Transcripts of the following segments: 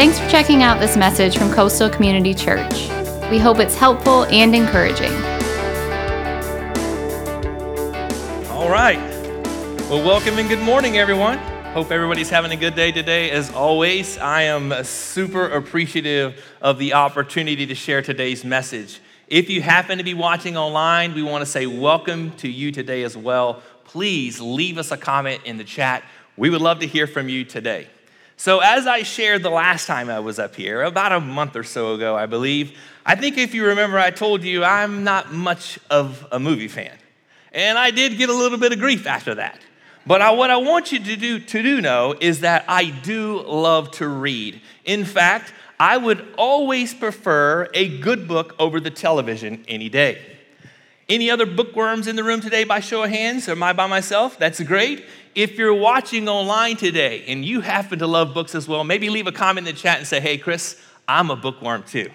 Thanks for checking out this message from Coastal Community Church. We hope it's helpful and encouraging. All right. Well, welcome and good morning, everyone. Hope everybody's having a good day today. As always, I am super appreciative of the opportunity to share today's message. If you happen to be watching online, we want to say welcome to you today as well. Please leave us a comment in the chat. We would love to hear from you today. So, as I shared the last time I was up here, about a month or so ago, I believe, I think if you remember, I told you I'm not much of a movie fan. And I did get a little bit of grief after that. But I, what I want you to do, to do know is that I do love to read. In fact, I would always prefer a good book over the television any day. Any other bookworms in the room today by show of hands? Am I by myself? That's great. If you're watching online today and you happen to love books as well, maybe leave a comment in the chat and say, hey, Chris, I'm a bookworm too.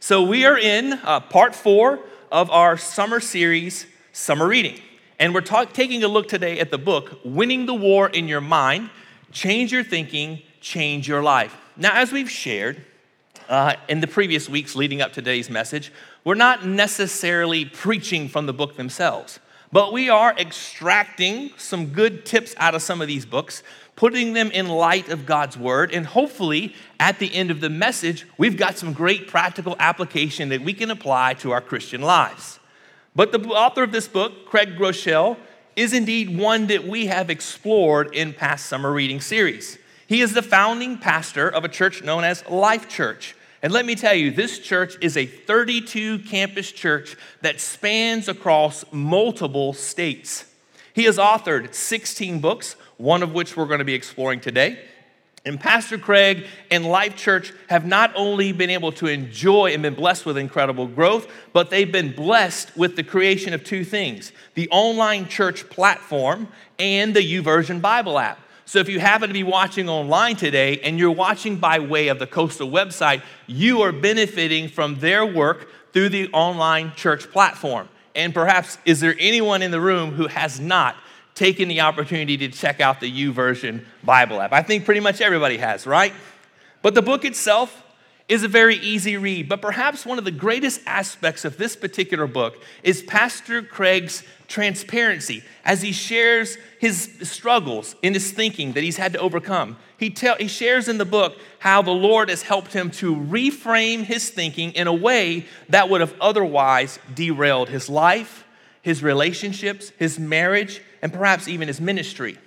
So we are in uh, part four of our summer series, Summer Reading. And we're talk- taking a look today at the book, Winning the War in Your Mind Change Your Thinking, Change Your Life. Now, as we've shared uh, in the previous weeks leading up to today's message, we're not necessarily preaching from the book themselves, but we are extracting some good tips out of some of these books, putting them in light of God's word, and hopefully at the end of the message, we've got some great practical application that we can apply to our Christian lives. But the author of this book, Craig Groeschel, is indeed one that we have explored in past summer reading series. He is the founding pastor of a church known as Life Church. And let me tell you, this church is a 32 campus church that spans across multiple states. He has authored 16 books, one of which we're going to be exploring today. And Pastor Craig and Life Church have not only been able to enjoy and been blessed with incredible growth, but they've been blessed with the creation of two things the online church platform and the YouVersion Bible app. So if you happen to be watching online today and you're watching by way of the Coastal website, you are benefiting from their work through the online church platform. And perhaps, is there anyone in the room who has not taken the opportunity to check out the YouVersion Bible app? I think pretty much everybody has, right? But the book itself is a very easy read. But perhaps one of the greatest aspects of this particular book is Pastor Craig's transparency as he shares his struggles in his thinking that he's had to overcome. He, tell, he shares in the book how the Lord has helped him to reframe his thinking in a way that would have otherwise derailed his life, his relationships, his marriage, and perhaps even his ministry.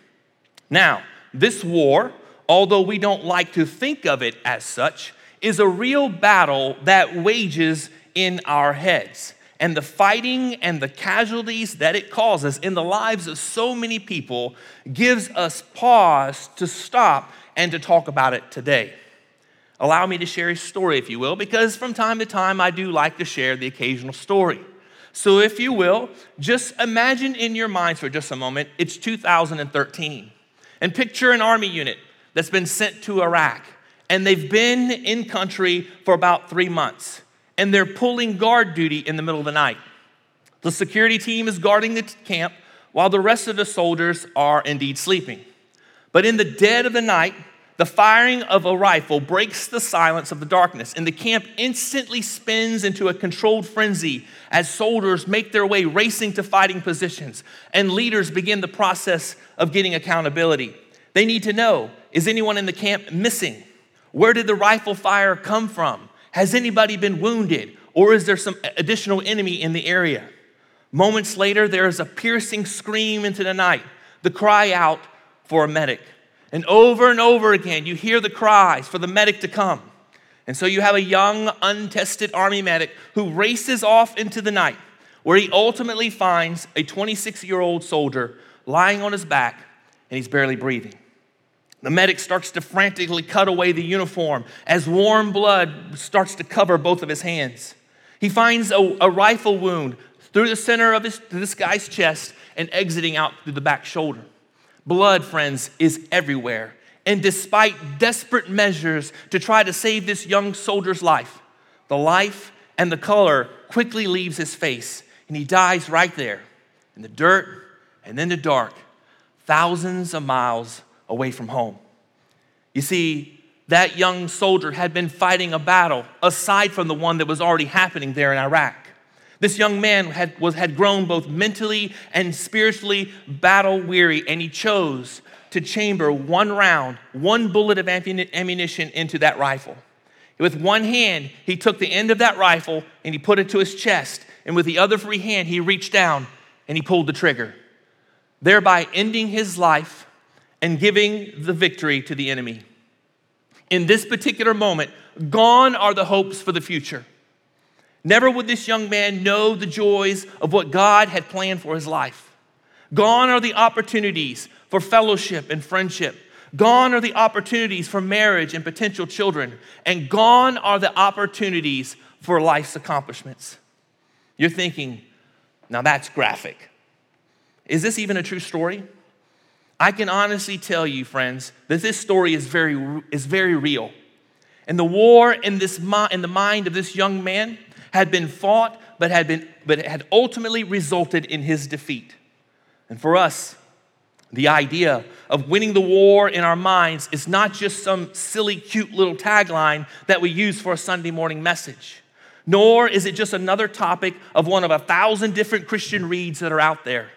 Now, this war, although we don't like to think of it as such, is a real battle that wages in our heads. And the fighting and the casualties that it causes in the lives of so many people gives us pause to stop and to talk about it today. Allow me to share a story, if you will, because from time to time I do like to share the occasional story. So, if you will, just imagine in your minds for just a moment it's 2013 and picture an army unit that's been sent to Iraq and they've been in country for about three months, and they're pulling guard duty in the middle of the night. The security team is guarding the camp while the rest of the soldiers are indeed sleeping. But in the dead of the night, the firing of a rifle breaks the silence of the darkness, and the camp instantly spins into a controlled frenzy as soldiers make their way racing to fighting positions, and leaders begin the process of getting accountability. They need to know is anyone in the camp missing? Where did the rifle fire come from? Has anybody been wounded? Or is there some additional enemy in the area? Moments later, there is a piercing scream into the night, the cry out for a medic. And over and over again, you hear the cries for the medic to come. And so you have a young, untested army medic who races off into the night, where he ultimately finds a 26 year old soldier lying on his back and he's barely breathing. The medic starts to frantically cut away the uniform as warm blood starts to cover both of his hands. He finds a, a rifle wound through the center of his, this guy's chest and exiting out through the back shoulder. Blood, friends, is everywhere. And despite desperate measures to try to save this young soldier's life, the life and the color quickly leaves his face, and he dies right there in the dirt and in the dark, thousands of miles away from home. You see, that young soldier had been fighting a battle aside from the one that was already happening there in Iraq. This young man had, was, had grown both mentally and spiritually battle weary, and he chose to chamber one round, one bullet of ammunition into that rifle. With one hand, he took the end of that rifle and he put it to his chest, and with the other free hand, he reached down and he pulled the trigger, thereby ending his life and giving the victory to the enemy. In this particular moment, gone are the hopes for the future. Never would this young man know the joys of what God had planned for his life. Gone are the opportunities for fellowship and friendship. Gone are the opportunities for marriage and potential children. And gone are the opportunities for life's accomplishments. You're thinking, now that's graphic. Is this even a true story? I can honestly tell you, friends, that this story is very, is very real. And the war in, this, in the mind of this young man had been fought, but had, been, but had ultimately resulted in his defeat. And for us, the idea of winning the war in our minds is not just some silly, cute little tagline that we use for a Sunday morning message, nor is it just another topic of one of a thousand different Christian reads that are out there.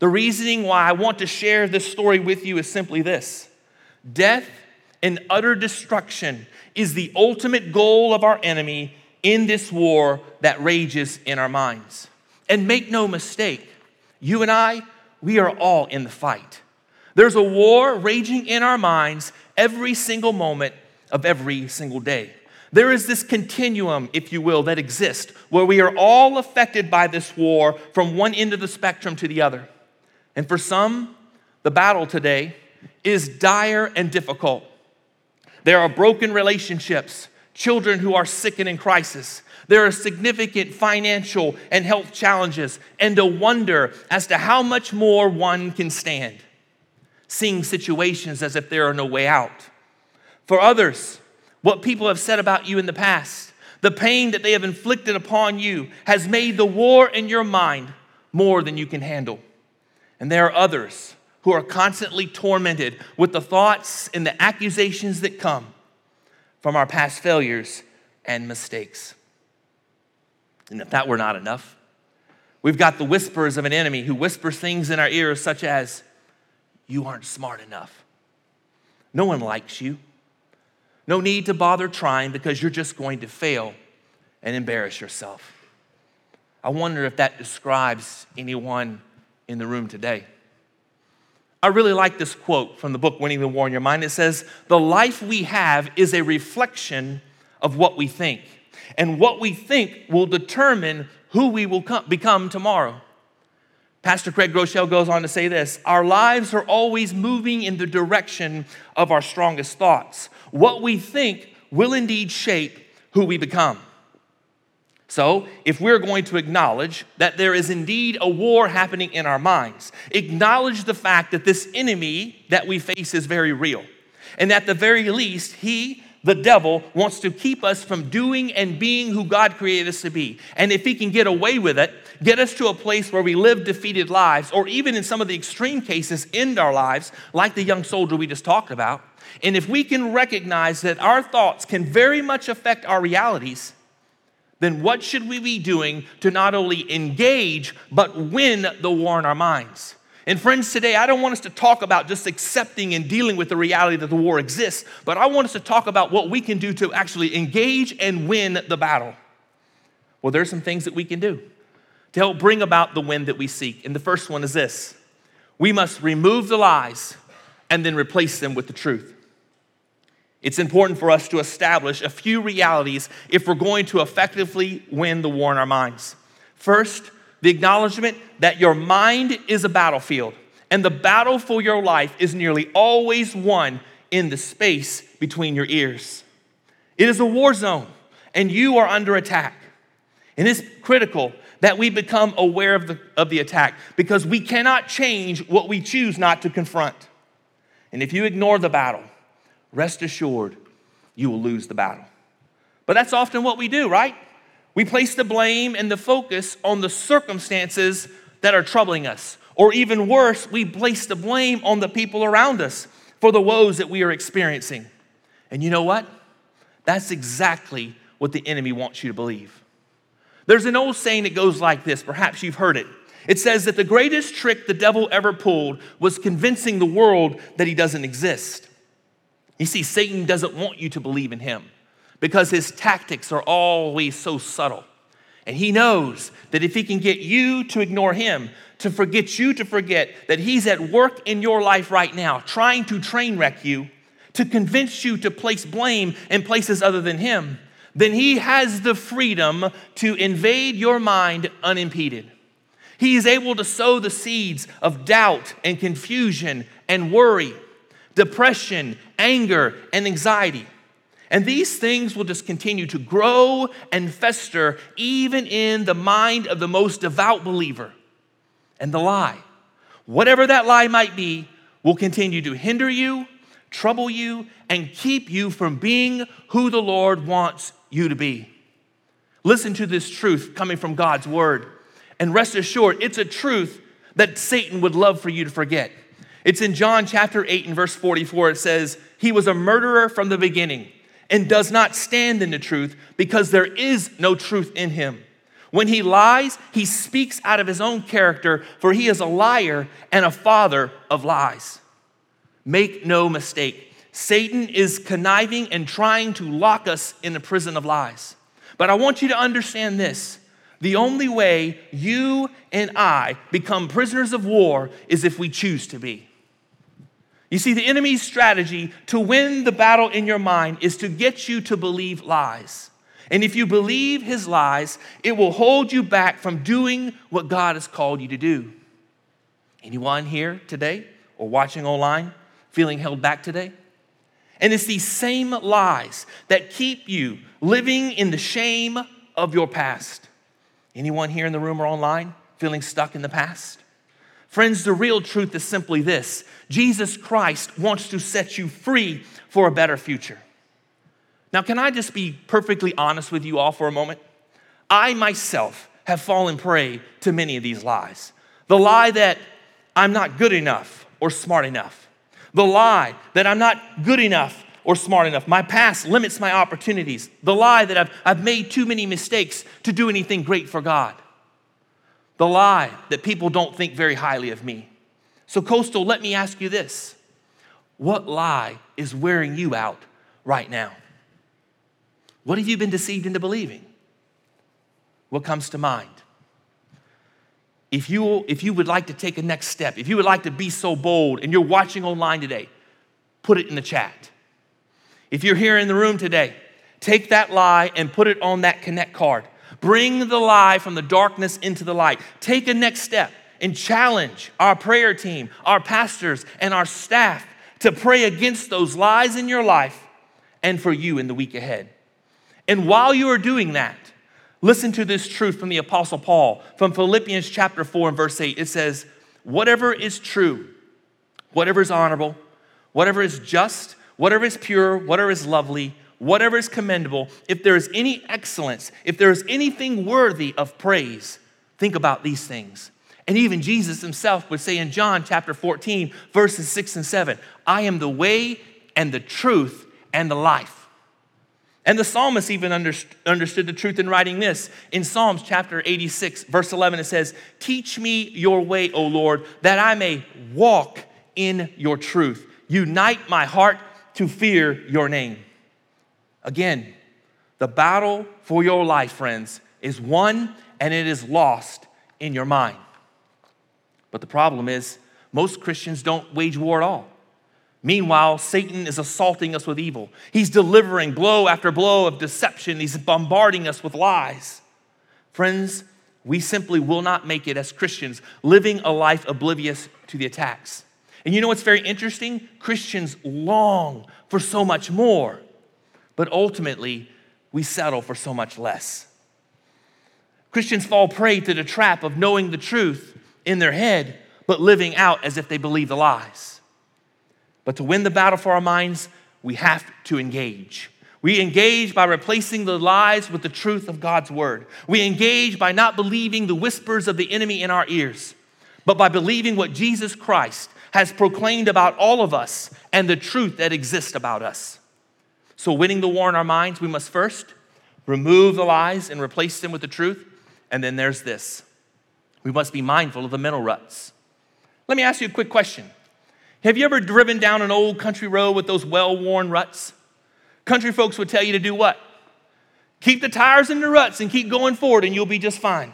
The reasoning why I want to share this story with you is simply this death and utter destruction is the ultimate goal of our enemy in this war that rages in our minds. And make no mistake, you and I, we are all in the fight. There's a war raging in our minds every single moment of every single day. There is this continuum, if you will, that exists where we are all affected by this war from one end of the spectrum to the other. And for some, the battle today is dire and difficult. There are broken relationships, children who are sick and in crisis. There are significant financial and health challenges, and a wonder as to how much more one can stand, seeing situations as if there are no way out. For others, what people have said about you in the past, the pain that they have inflicted upon you, has made the war in your mind more than you can handle. And there are others who are constantly tormented with the thoughts and the accusations that come from our past failures and mistakes. And if that were not enough, we've got the whispers of an enemy who whispers things in our ears, such as, You aren't smart enough. No one likes you. No need to bother trying because you're just going to fail and embarrass yourself. I wonder if that describes anyone in the room today. I really like this quote from the book Winning the War in Your Mind. It says, The life we have is a reflection of what we think, and what we think will determine who we will come, become tomorrow. Pastor Craig Groeschel goes on to say this Our lives are always moving in the direction of our strongest thoughts. What we think will indeed shape who we become. So, if we're going to acknowledge that there is indeed a war happening in our minds, acknowledge the fact that this enemy that we face is very real, and at the very least, he, the devil, wants to keep us from doing and being who God created us to be. And if he can get away with it, get us to a place where we live defeated lives, or even in some of the extreme cases, end our lives, like the young soldier we just talked about. And if we can recognize that our thoughts can very much affect our realities, then what should we be doing to not only engage, but win the war in our minds? And friends, today I don't want us to talk about just accepting and dealing with the reality that the war exists, but I want us to talk about what we can do to actually engage and win the battle. Well, there's some things that we can do to help bring about the win that we seek. And the first one is this we must remove the lies and then replace them with the truth. It's important for us to establish a few realities if we're going to effectively win the war in our minds. First, the acknowledgement that your mind is a battlefield, and the battle for your life is nearly always won in the space between your ears. It is a war zone, and you are under attack. And it's critical that we become aware of the, of the attack because we cannot change what we choose not to confront. And if you ignore the battle, rest assured you will lose the battle. But that's often what we do, right? We place the blame and the focus on the circumstances that are troubling us. Or even worse, we place the blame on the people around us for the woes that we are experiencing. And you know what? That's exactly what the enemy wants you to believe. There's an old saying that goes like this, perhaps you've heard it. It says that the greatest trick the devil ever pulled was convincing the world that he doesn't exist. You see, Satan doesn't want you to believe in him because his tactics are always so subtle. And he knows that if he can get you to ignore him, to forget you to forget that he's at work in your life right now, trying to train wreck you, to convince you to place blame in places other than him, then he has the freedom to invade your mind unimpeded. He is able to sow the seeds of doubt and confusion and worry, depression, anger, and anxiety. And these things will just continue to grow and fester even in the mind of the most devout believer. And the lie, whatever that lie might be, will continue to hinder you, trouble you, and keep you from being who the Lord wants you to be. Listen to this truth coming from God's word, and rest assured, it's a truth that Satan would love for you to forget. It's in John chapter 8 and verse 44. It says, He was a murderer from the beginning and does not stand in the truth because there is no truth in him. When he lies, he speaks out of his own character, for he is a liar and a father of lies. Make no mistake, Satan is conniving and trying to lock us in the prison of lies. But I want you to understand this the only way you and I become prisoners of war is if we choose to be. You see, the enemy's strategy to win the battle in your mind is to get you to believe lies. And if you believe his lies, it will hold you back from doing what God has called you to do. Anyone here today or watching online feeling held back today? And it's these same lies that keep you living in the shame of your past. Anyone here in the room or online feeling stuck in the past? Friends, the real truth is simply this Jesus Christ wants to set you free for a better future. Now, can I just be perfectly honest with you all for a moment? I myself have fallen prey to many of these lies. The lie that I'm not good enough or smart enough. The lie that I'm not good enough or smart enough. My past limits my opportunities. The lie that I've, I've made too many mistakes to do anything great for God the lie that people don't think very highly of me. So, Coastal, let me ask you this What lie is wearing you out right now? What have you been deceived into believing? What comes to mind? If you, if you would like to take a next step, if you would like to be so bold and you're watching online today, put it in the chat. If you're here in the room today, take that lie and put it on that connect card. Bring the lie from the darkness into the light. Take a next step and challenge our prayer team, our pastors, and our staff to pray against those lies in your life and for you in the week ahead. And while you are doing that, listen to this truth from the Apostle Paul from Philippians chapter 4 and verse 8. It says, Whatever is true, whatever is honorable, whatever is just, whatever is pure, whatever is lovely, whatever is commendable, if there is any excellence, if there is anything worthy of praise, think about these things. And even Jesus himself would say in John chapter 14, verses 6 and 7, I am the way and the truth and the life. And the psalmist even understood the truth in writing this. In Psalms chapter 86, verse 11, it says, Teach me your way, O Lord, that I may walk in your truth. Unite my heart to fear your name. Again, the battle for your life, friends, is won and it is lost in your mind. But the problem is, most Christians don't wage war at all. Meanwhile, Satan is assaulting us with evil. He's delivering blow after blow of deception. He's bombarding us with lies. Friends, we simply will not make it as Christians living a life oblivious to the attacks. And you know what's very interesting? Christians long for so much more but ultimately, we settle for so much less. Christians fall prey to the trap of knowing the truth in their head, but living out as if they believe the lies. But to win the battle for our minds, we have to engage. We engage by replacing the lies with the truth of God's word. We engage by not believing the whispers of the enemy in our ears, but by believing what Jesus Christ has proclaimed about all of us and the truth that exists about us. So, winning the war in our minds, we must first remove the lies and replace them with the truth. And then there's this we must be mindful of the mental ruts. Let me ask you a quick question Have you ever driven down an old country road with those well worn ruts? Country folks would tell you to do what? Keep the tires in the ruts and keep going forward, and you'll be just fine.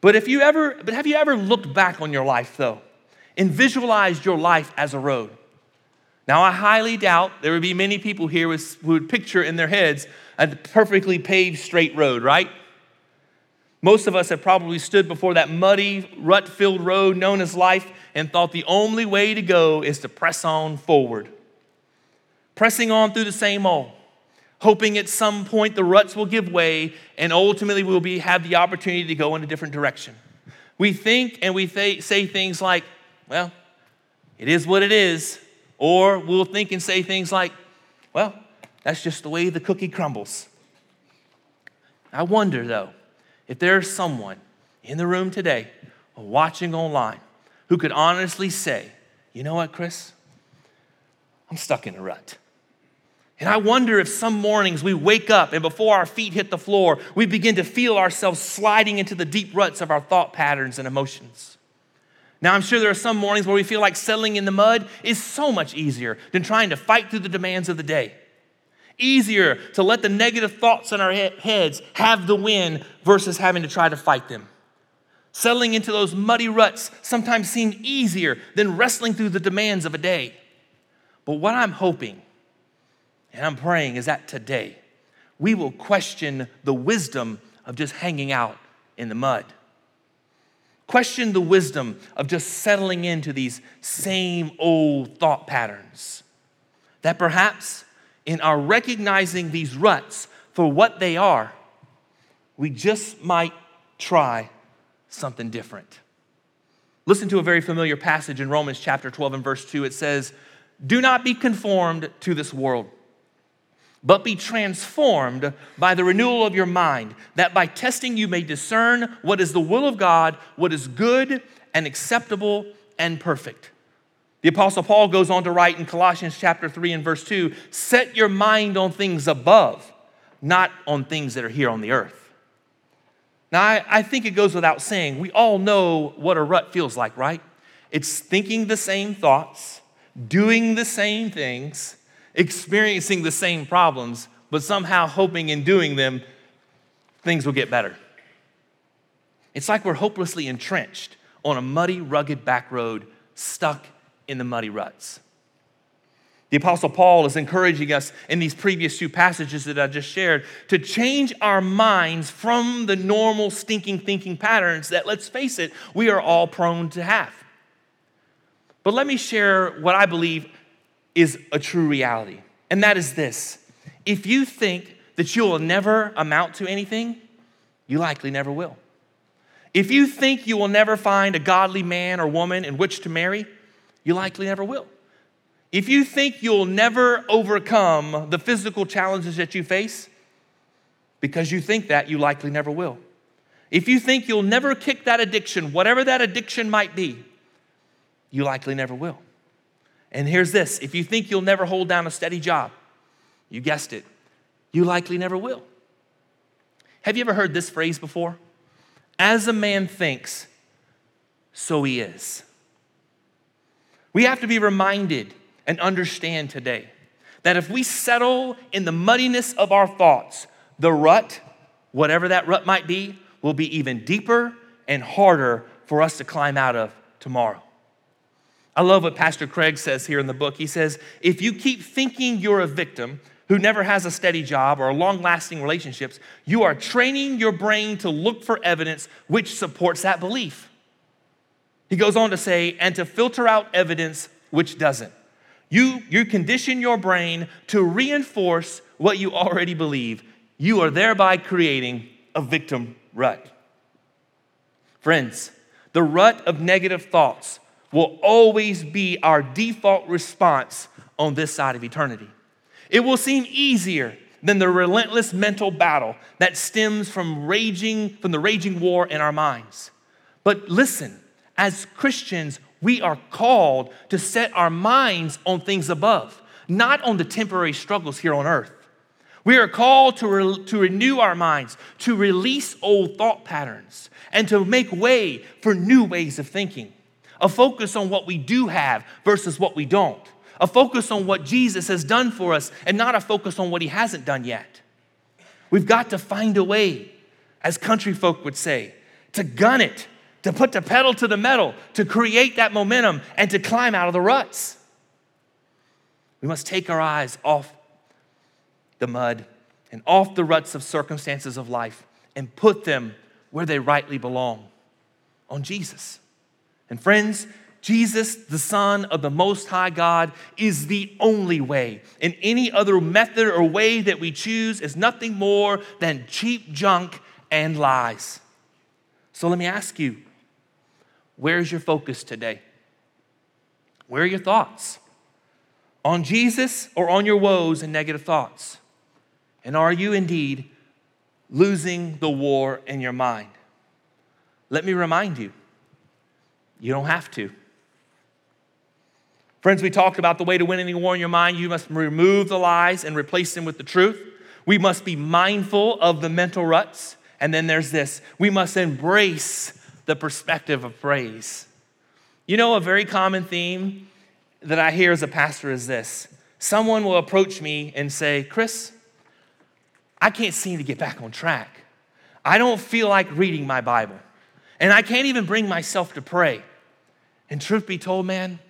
But if you ever, but have you ever looked back on your life though, and visualized your life as a road? Now, I highly doubt there would be many people here who would picture in their heads a perfectly paved straight road, right? Most of us have probably stood before that muddy, rut filled road known as life and thought the only way to go is to press on forward. Pressing on through the same old, hoping at some point the ruts will give way and ultimately we'll be, have the opportunity to go in a different direction. We think and we th- say things like, well, it is what it is. Or we'll think and say things like, well, that's just the way the cookie crumbles. I wonder, though, if there's someone in the room today or watching online who could honestly say, you know what, Chris? I'm stuck in a rut. And I wonder if some mornings we wake up and before our feet hit the floor, we begin to feel ourselves sliding into the deep ruts of our thought patterns and emotions. Now, I'm sure there are some mornings where we feel like settling in the mud is so much easier than trying to fight through the demands of the day easier to let the negative thoughts in our heads have the win versus having to try to fight them. Settling into those muddy ruts sometimes seem easier than wrestling through the demands of a day. But what I'm hoping and I'm praying is that today we will question the wisdom of just hanging out in the mud. Question the wisdom of just settling into these same old thought patterns. That perhaps in our recognizing these ruts for what they are, we just might try something different. Listen to a very familiar passage in Romans chapter 12 and verse 2. It says, Do not be conformed to this world, but be transformed by the renewal of your mind, that by testing you may discern what is the will of God, what is good and acceptable and perfect. The Apostle Paul goes on to write in Colossians chapter 3 and verse 2 set your mind on things above, not on things that are here on the earth. Now, I, I, think it goes without saying, we all know what a rut feels like, right? It's thinking the same thoughts, doing the same things, experiencing the same problems, but somehow hoping in doing them, things will get better. It's like we're hopelessly entrenched on a muddy, rugged back road, stuck in the muddy ruts. The Apostle Paul is encouraging us in these previous two passages that I just shared to change our minds from the normal stinking thinking patterns that, let's face it, we are all prone to have. But let me share what I believe is a true reality, and that is this if you think that you will never amount to anything, you likely never will. If you think you will never find a godly man or woman in which to marry, you likely never will. If you think you'll never overcome the physical challenges that you face, because you think that, you likely never will. If you think you'll never kick that addiction, whatever that addiction might be, you likely never will. And here's this if you think you'll never hold down a steady job, you guessed it, you likely never will. Have you ever heard this phrase before? As a man thinks, so he is. We have to be reminded and understand today that if we settle in the muddiness of our thoughts, the rut, whatever that rut might be, will be even deeper and harder for us to climb out of tomorrow. I love what Pastor Craig says here in the book. He says, If you keep thinking you're a victim who never has a steady job or long lasting relationships, you are training your brain to look for evidence which supports that belief. He goes on to say, and to filter out evidence which doesn't. You, you condition your brain to reinforce what you already believe. You are thereby creating a victim rut. Friends, the rut of negative thoughts will always be our default response on this side of eternity. It will seem easier than the relentless mental battle that stems from raging from the raging war in our minds. But listen, as Christians, we are called to set our minds on things above, not on the temporary struggles here on earth. We are called to, re- to renew our minds, to release old thought patterns, and to make way for new ways of thinking. A focus on what we do have versus what we don't. A focus on what Jesus has done for us and not a focus on what he hasn't done yet. We've got to find a way, as country folk would say, to gun it, to put the pedal to the metal, to create that momentum, and to climb out of the ruts. We must take our eyes off the mud and off the ruts of circumstances of life and put them where they rightly belong on Jesus. And friends, Jesus, the Son of the Most High God, is the only way. And any other method or way that we choose is nothing more than cheap junk and lies. So let me ask you where's your focus today? Where are your thoughts? On Jesus or on your woes and negative thoughts? And are you indeed losing the war in your mind? Let me remind you, you don't have to. Friends, we talked about the way to win any war in your mind. You must remove the lies and replace them with the truth. We must be mindful of the mental ruts. And then there's this we must embrace the perspective of praise. You know, a very common theme that I hear as a pastor is this someone will approach me and say, Chris, I can't seem to get back on track. I don't feel like reading my Bible. And I can't even bring myself to pray. And truth be told, man,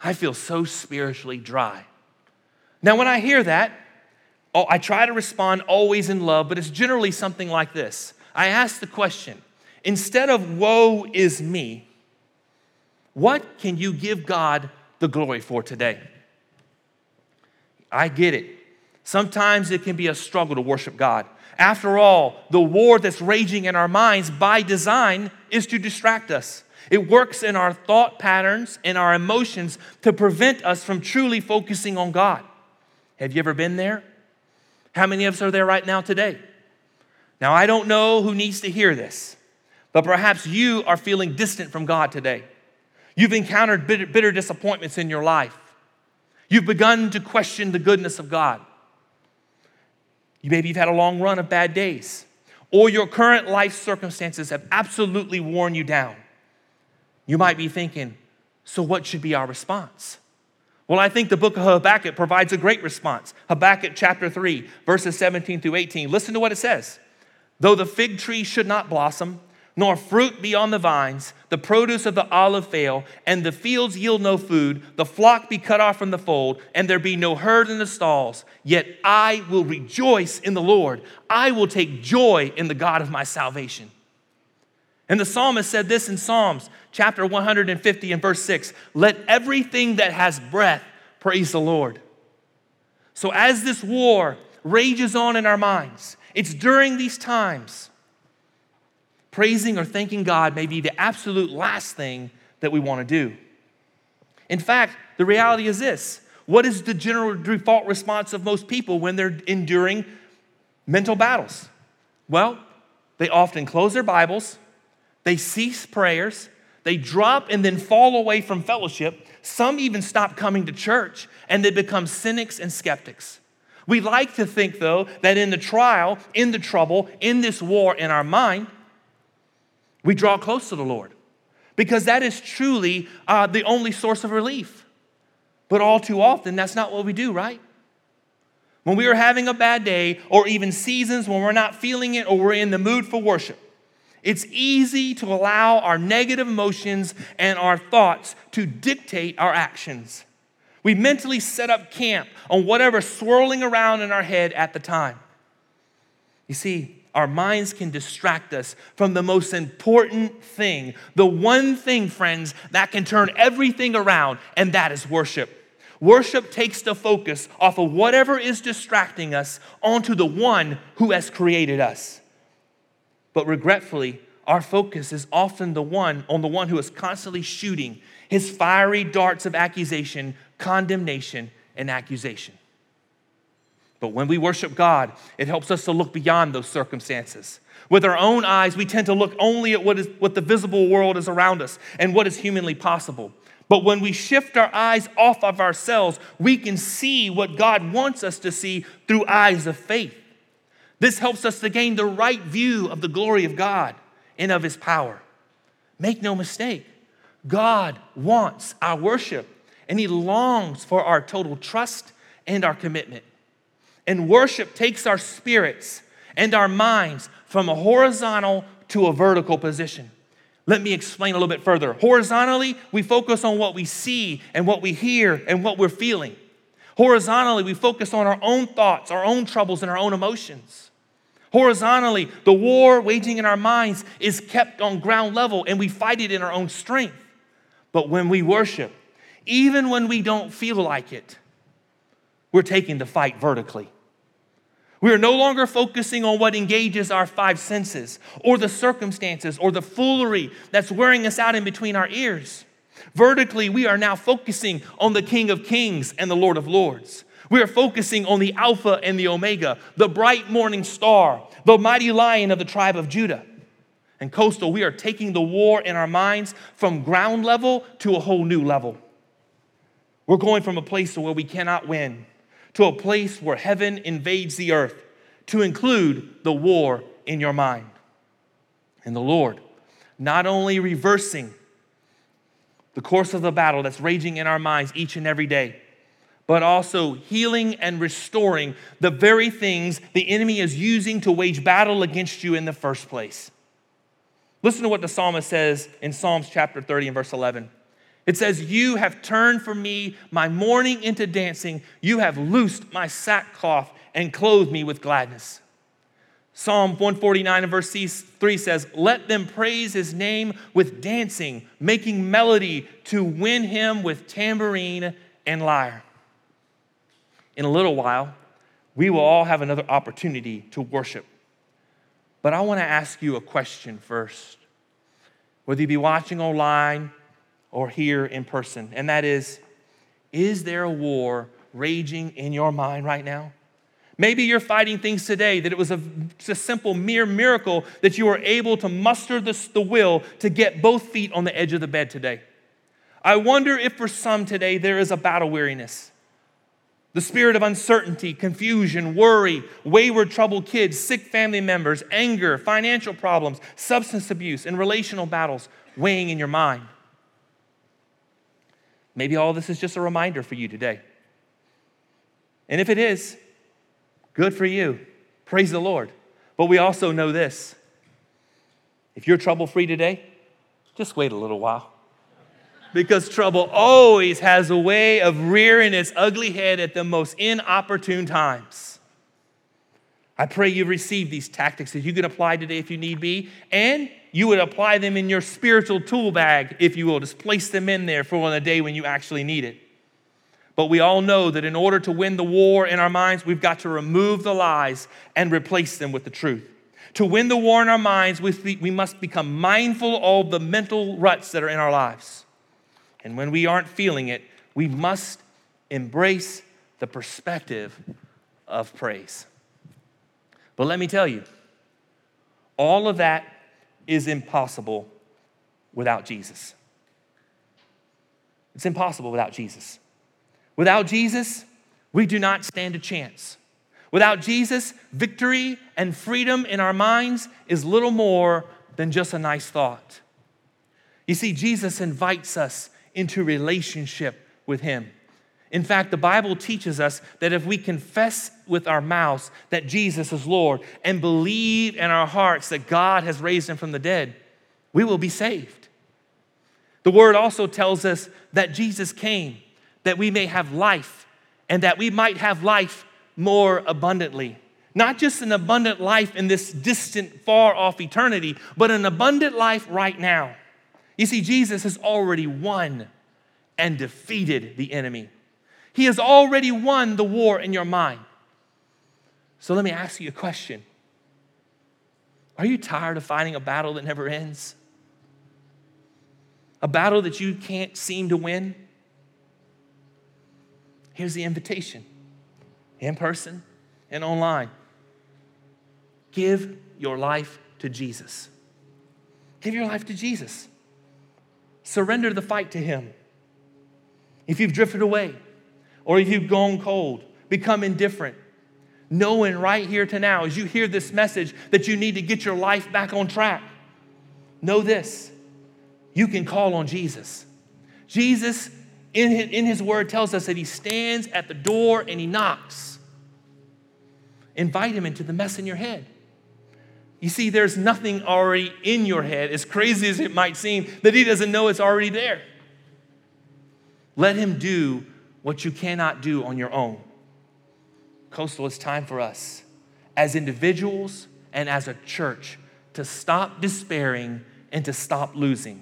I feel so spiritually dry. Now, when I hear that, oh, I try to respond always in love, but it's generally something like this I ask the question instead of woe is me, what can you give God the glory for today? I get it. Sometimes it can be a struggle to worship God. After all, the war that's raging in our minds by design is to distract us. It works in our thought patterns and our emotions to prevent us from truly focusing on God. Have you ever been there? How many of us are there right now today? Now, I don't know who needs to hear this, but perhaps you are feeling distant from God today. You've encountered bitter, bitter disappointments in your life. You've begun to question the goodness of God. You maybe you've had a long run of bad days, or your current life circumstances have absolutely worn you down. You might be thinking, so what should be our response? Well, I think the book of Habakkuk provides a great response. Habakkuk chapter 3, verses 17 through 18. Listen to what it says. Though the fig tree should not blossom, nor fruit be on the vines, the produce of the olive fail, and the fields yield no food, the flock be cut off from the fold, and there be no herd in the stalls. Yet I will rejoice in the Lord. I will take joy in the God of my salvation. And the psalmist said this in Psalms chapter 150 and verse 6 Let everything that has breath praise the Lord. So, as this war rages on in our minds, it's during these times praising or thanking God may be the absolute last thing that we want to do. In fact, the reality is this what is the general default response of most people when they're enduring mental battles? Well, they often close their Bibles, they cease prayers, they drop and then fall away from fellowship. Some even stop coming to church and they become cynics and skeptics. We like to think, though, that in the trial, in the trouble, in this war in our mind, we draw close to the Lord because that is truly uh, the only source of relief. But all too often, that's not what we do, right? When we are having a bad day, or even seasons when we're not feeling it or we're in the mood for worship, it's easy to allow our negative emotions and our thoughts to dictate our actions. We mentally set up camp on whatever's swirling around in our head at the time. You see, our minds can distract us from the most important thing, the one thing, friends, that can turn everything around, and that is worship. Worship takes the focus off of whatever is distracting us onto the one who has created us. But regretfully, our focus is often the one on the one who is constantly shooting his fiery darts of accusation, condemnation, and accusation. But when we worship God, it helps us to look beyond those circumstances. With our own eyes, we tend to look only at what, is, what the visible world is around us and what is humanly possible. But when we shift our eyes off of ourselves, we can see what God wants us to see through eyes of faith. This helps us to gain the right view of the glory of God and of His power. Make no mistake, God wants our worship and He longs for our total trust and our commitment. And worship takes our spirits and our minds from a horizontal to a vertical position. Let me explain a little bit further. Horizontally, we focus on what we see and what we hear and what we're feeling. Horizontally, we focus on our own thoughts, our own troubles, and our own emotions. Horizontally, the war waging in our minds is kept on ground level and we fight it in our own strength. But when we worship, even when we don't feel like it, we're taking the fight vertically. We are no longer focusing on what engages our five senses or the circumstances or the foolery that's wearing us out in between our ears. Vertically, we are now focusing on the King of Kings and the Lord of Lords. We are focusing on the Alpha and the Omega, the bright morning star, the mighty lion of the tribe of Judah. And coastal, we are taking the war in our minds from ground level to a whole new level. We're going from a place where we cannot win to a place where heaven invades the earth, to include the war in your mind. And the Lord, not only reversing the course of the battle that's raging in our minds each and every day, but also healing and restoring the very things the enemy is using to wage battle against you in the first place. Listen to what the psalmist says in Psalms chapter 30 and verse 11. It says, You have turned for me my mourning into dancing. You have loosed my sackcloth and clothed me with gladness. Psalm 149 and verse 3 says, Let them praise his name with dancing, making melody to win him with tambourine and lyre. In a little while, we will all have another opportunity to worship. But I want to ask you a question first. Whether you be watching online, or here in person, and that is Is there a war raging in your mind right now? Maybe you're fighting things today that it was a, a simple, mere miracle that you were able to muster the, the will to get both feet on the edge of the bed today. I wonder if for some today there is a battle weariness. The spirit of uncertainty, confusion, worry, wayward, troubled kids, sick family members, anger, financial problems, substance abuse, and relational battles weighing in your mind. Maybe all this is just a reminder for you today. And if it is, good for you. Praise the Lord. But we also know this if you're trouble free today, just wait a little while. Because trouble always has a way of rearing its ugly head at the most inopportune times. I pray you receive these tactics that you can apply today if you need be, and you would apply them in your spiritual tool bag, if you will, just place them in there for on a day when you actually need it. But we all know that in order to win the war in our minds, we've got to remove the lies and replace them with the truth. To win the war in our minds, we must become mindful of the mental ruts that are in our lives. And when we aren't feeling it, we must embrace the perspective of praise. But let me tell you, all of that is impossible without Jesus. It's impossible without Jesus. Without Jesus, we do not stand a chance. Without Jesus, victory and freedom in our minds is little more than just a nice thought. You see, Jesus invites us into relationship with Him. In fact, the Bible teaches us that if we confess with our mouths that Jesus is Lord and believe in our hearts that God has raised him from the dead, we will be saved. The word also tells us that Jesus came that we may have life and that we might have life more abundantly. Not just an abundant life in this distant, far off eternity, but an abundant life right now. You see, Jesus has already won and defeated the enemy. He has already won the war in your mind. So let me ask you a question Are you tired of fighting a battle that never ends? A battle that you can't seem to win? Here's the invitation in person and online. Give your life to Jesus. Give your life to Jesus. Surrender the fight to Him. if you've drifted away, or if you've gone cold, become indifferent, knowing right here to now, as you hear this message, that you need to get your life back on track, know this you can call on Jesus. Jesus, in his, in his word, tells us that he stands at the door and he knocks. Invite him into the mess in your head. You see, there's nothing already in your head, as crazy as it might seem, that he doesn't know it's already there. Let him do what you cannot do on your own. Coastal, it's time for us as individuals and as a church to stop despairing and to stop losing.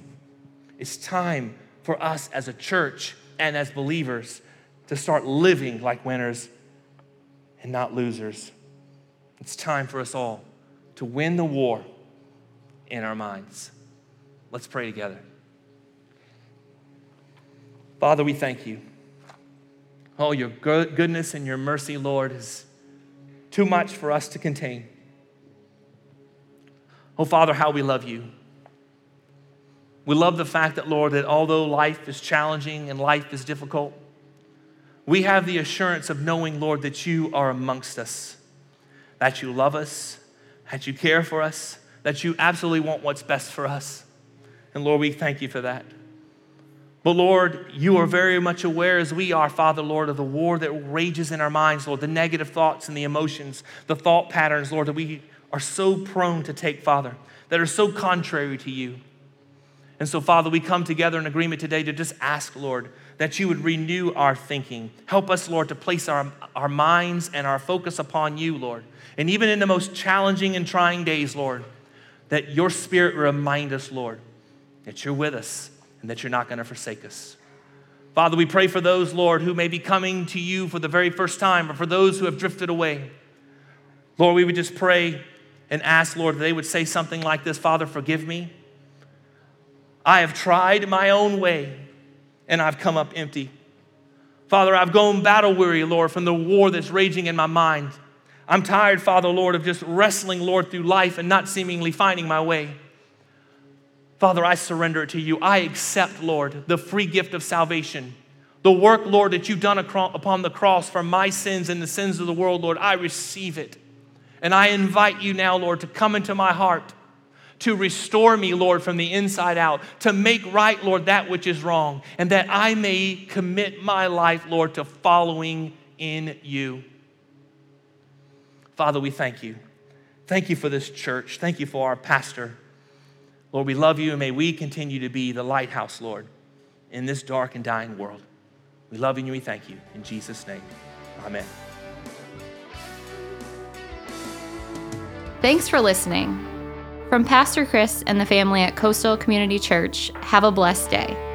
It's time for us as a church and as believers to start living like winners and not losers. It's time for us all to win the war in our minds. Let's pray together. Father, we thank you. Oh, your goodness and your mercy, Lord, is too much for us to contain. Oh, Father, how we love you. We love the fact that, Lord, that although life is challenging and life is difficult, we have the assurance of knowing, Lord, that you are amongst us, that you love us, that you care for us, that you absolutely want what's best for us. And Lord, we thank you for that. But Lord, you are very much aware as we are, Father, Lord, of the war that rages in our minds, Lord, the negative thoughts and the emotions, the thought patterns, Lord, that we are so prone to take, Father, that are so contrary to you. And so, Father, we come together in agreement today to just ask, Lord, that you would renew our thinking. Help us, Lord, to place our, our minds and our focus upon you, Lord. And even in the most challenging and trying days, Lord, that your spirit remind us, Lord, that you're with us and that you're not going to forsake us. Father, we pray for those, Lord, who may be coming to you for the very first time, or for those who have drifted away. Lord, we would just pray and ask, Lord, that they would say something like this Father, forgive me. I have tried my own way and I've come up empty. Father, I've gone battle weary, Lord, from the war that's raging in my mind. I'm tired, Father, Lord, of just wrestling, Lord, through life and not seemingly finding my way. Father, I surrender it to you. I accept, Lord, the free gift of salvation. The work, Lord, that you've done upon the cross for my sins and the sins of the world, Lord, I receive it. And I invite you now, Lord, to come into my heart, to restore me, Lord, from the inside out, to make right, Lord, that which is wrong, and that I may commit my life, Lord, to following in you. Father, we thank you. Thank you for this church. Thank you for our pastor. Lord, we love you and may we continue to be the lighthouse, Lord, in this dark and dying world. We love you and we thank you. In Jesus' name, amen. Thanks for listening. From Pastor Chris and the family at Coastal Community Church, have a blessed day.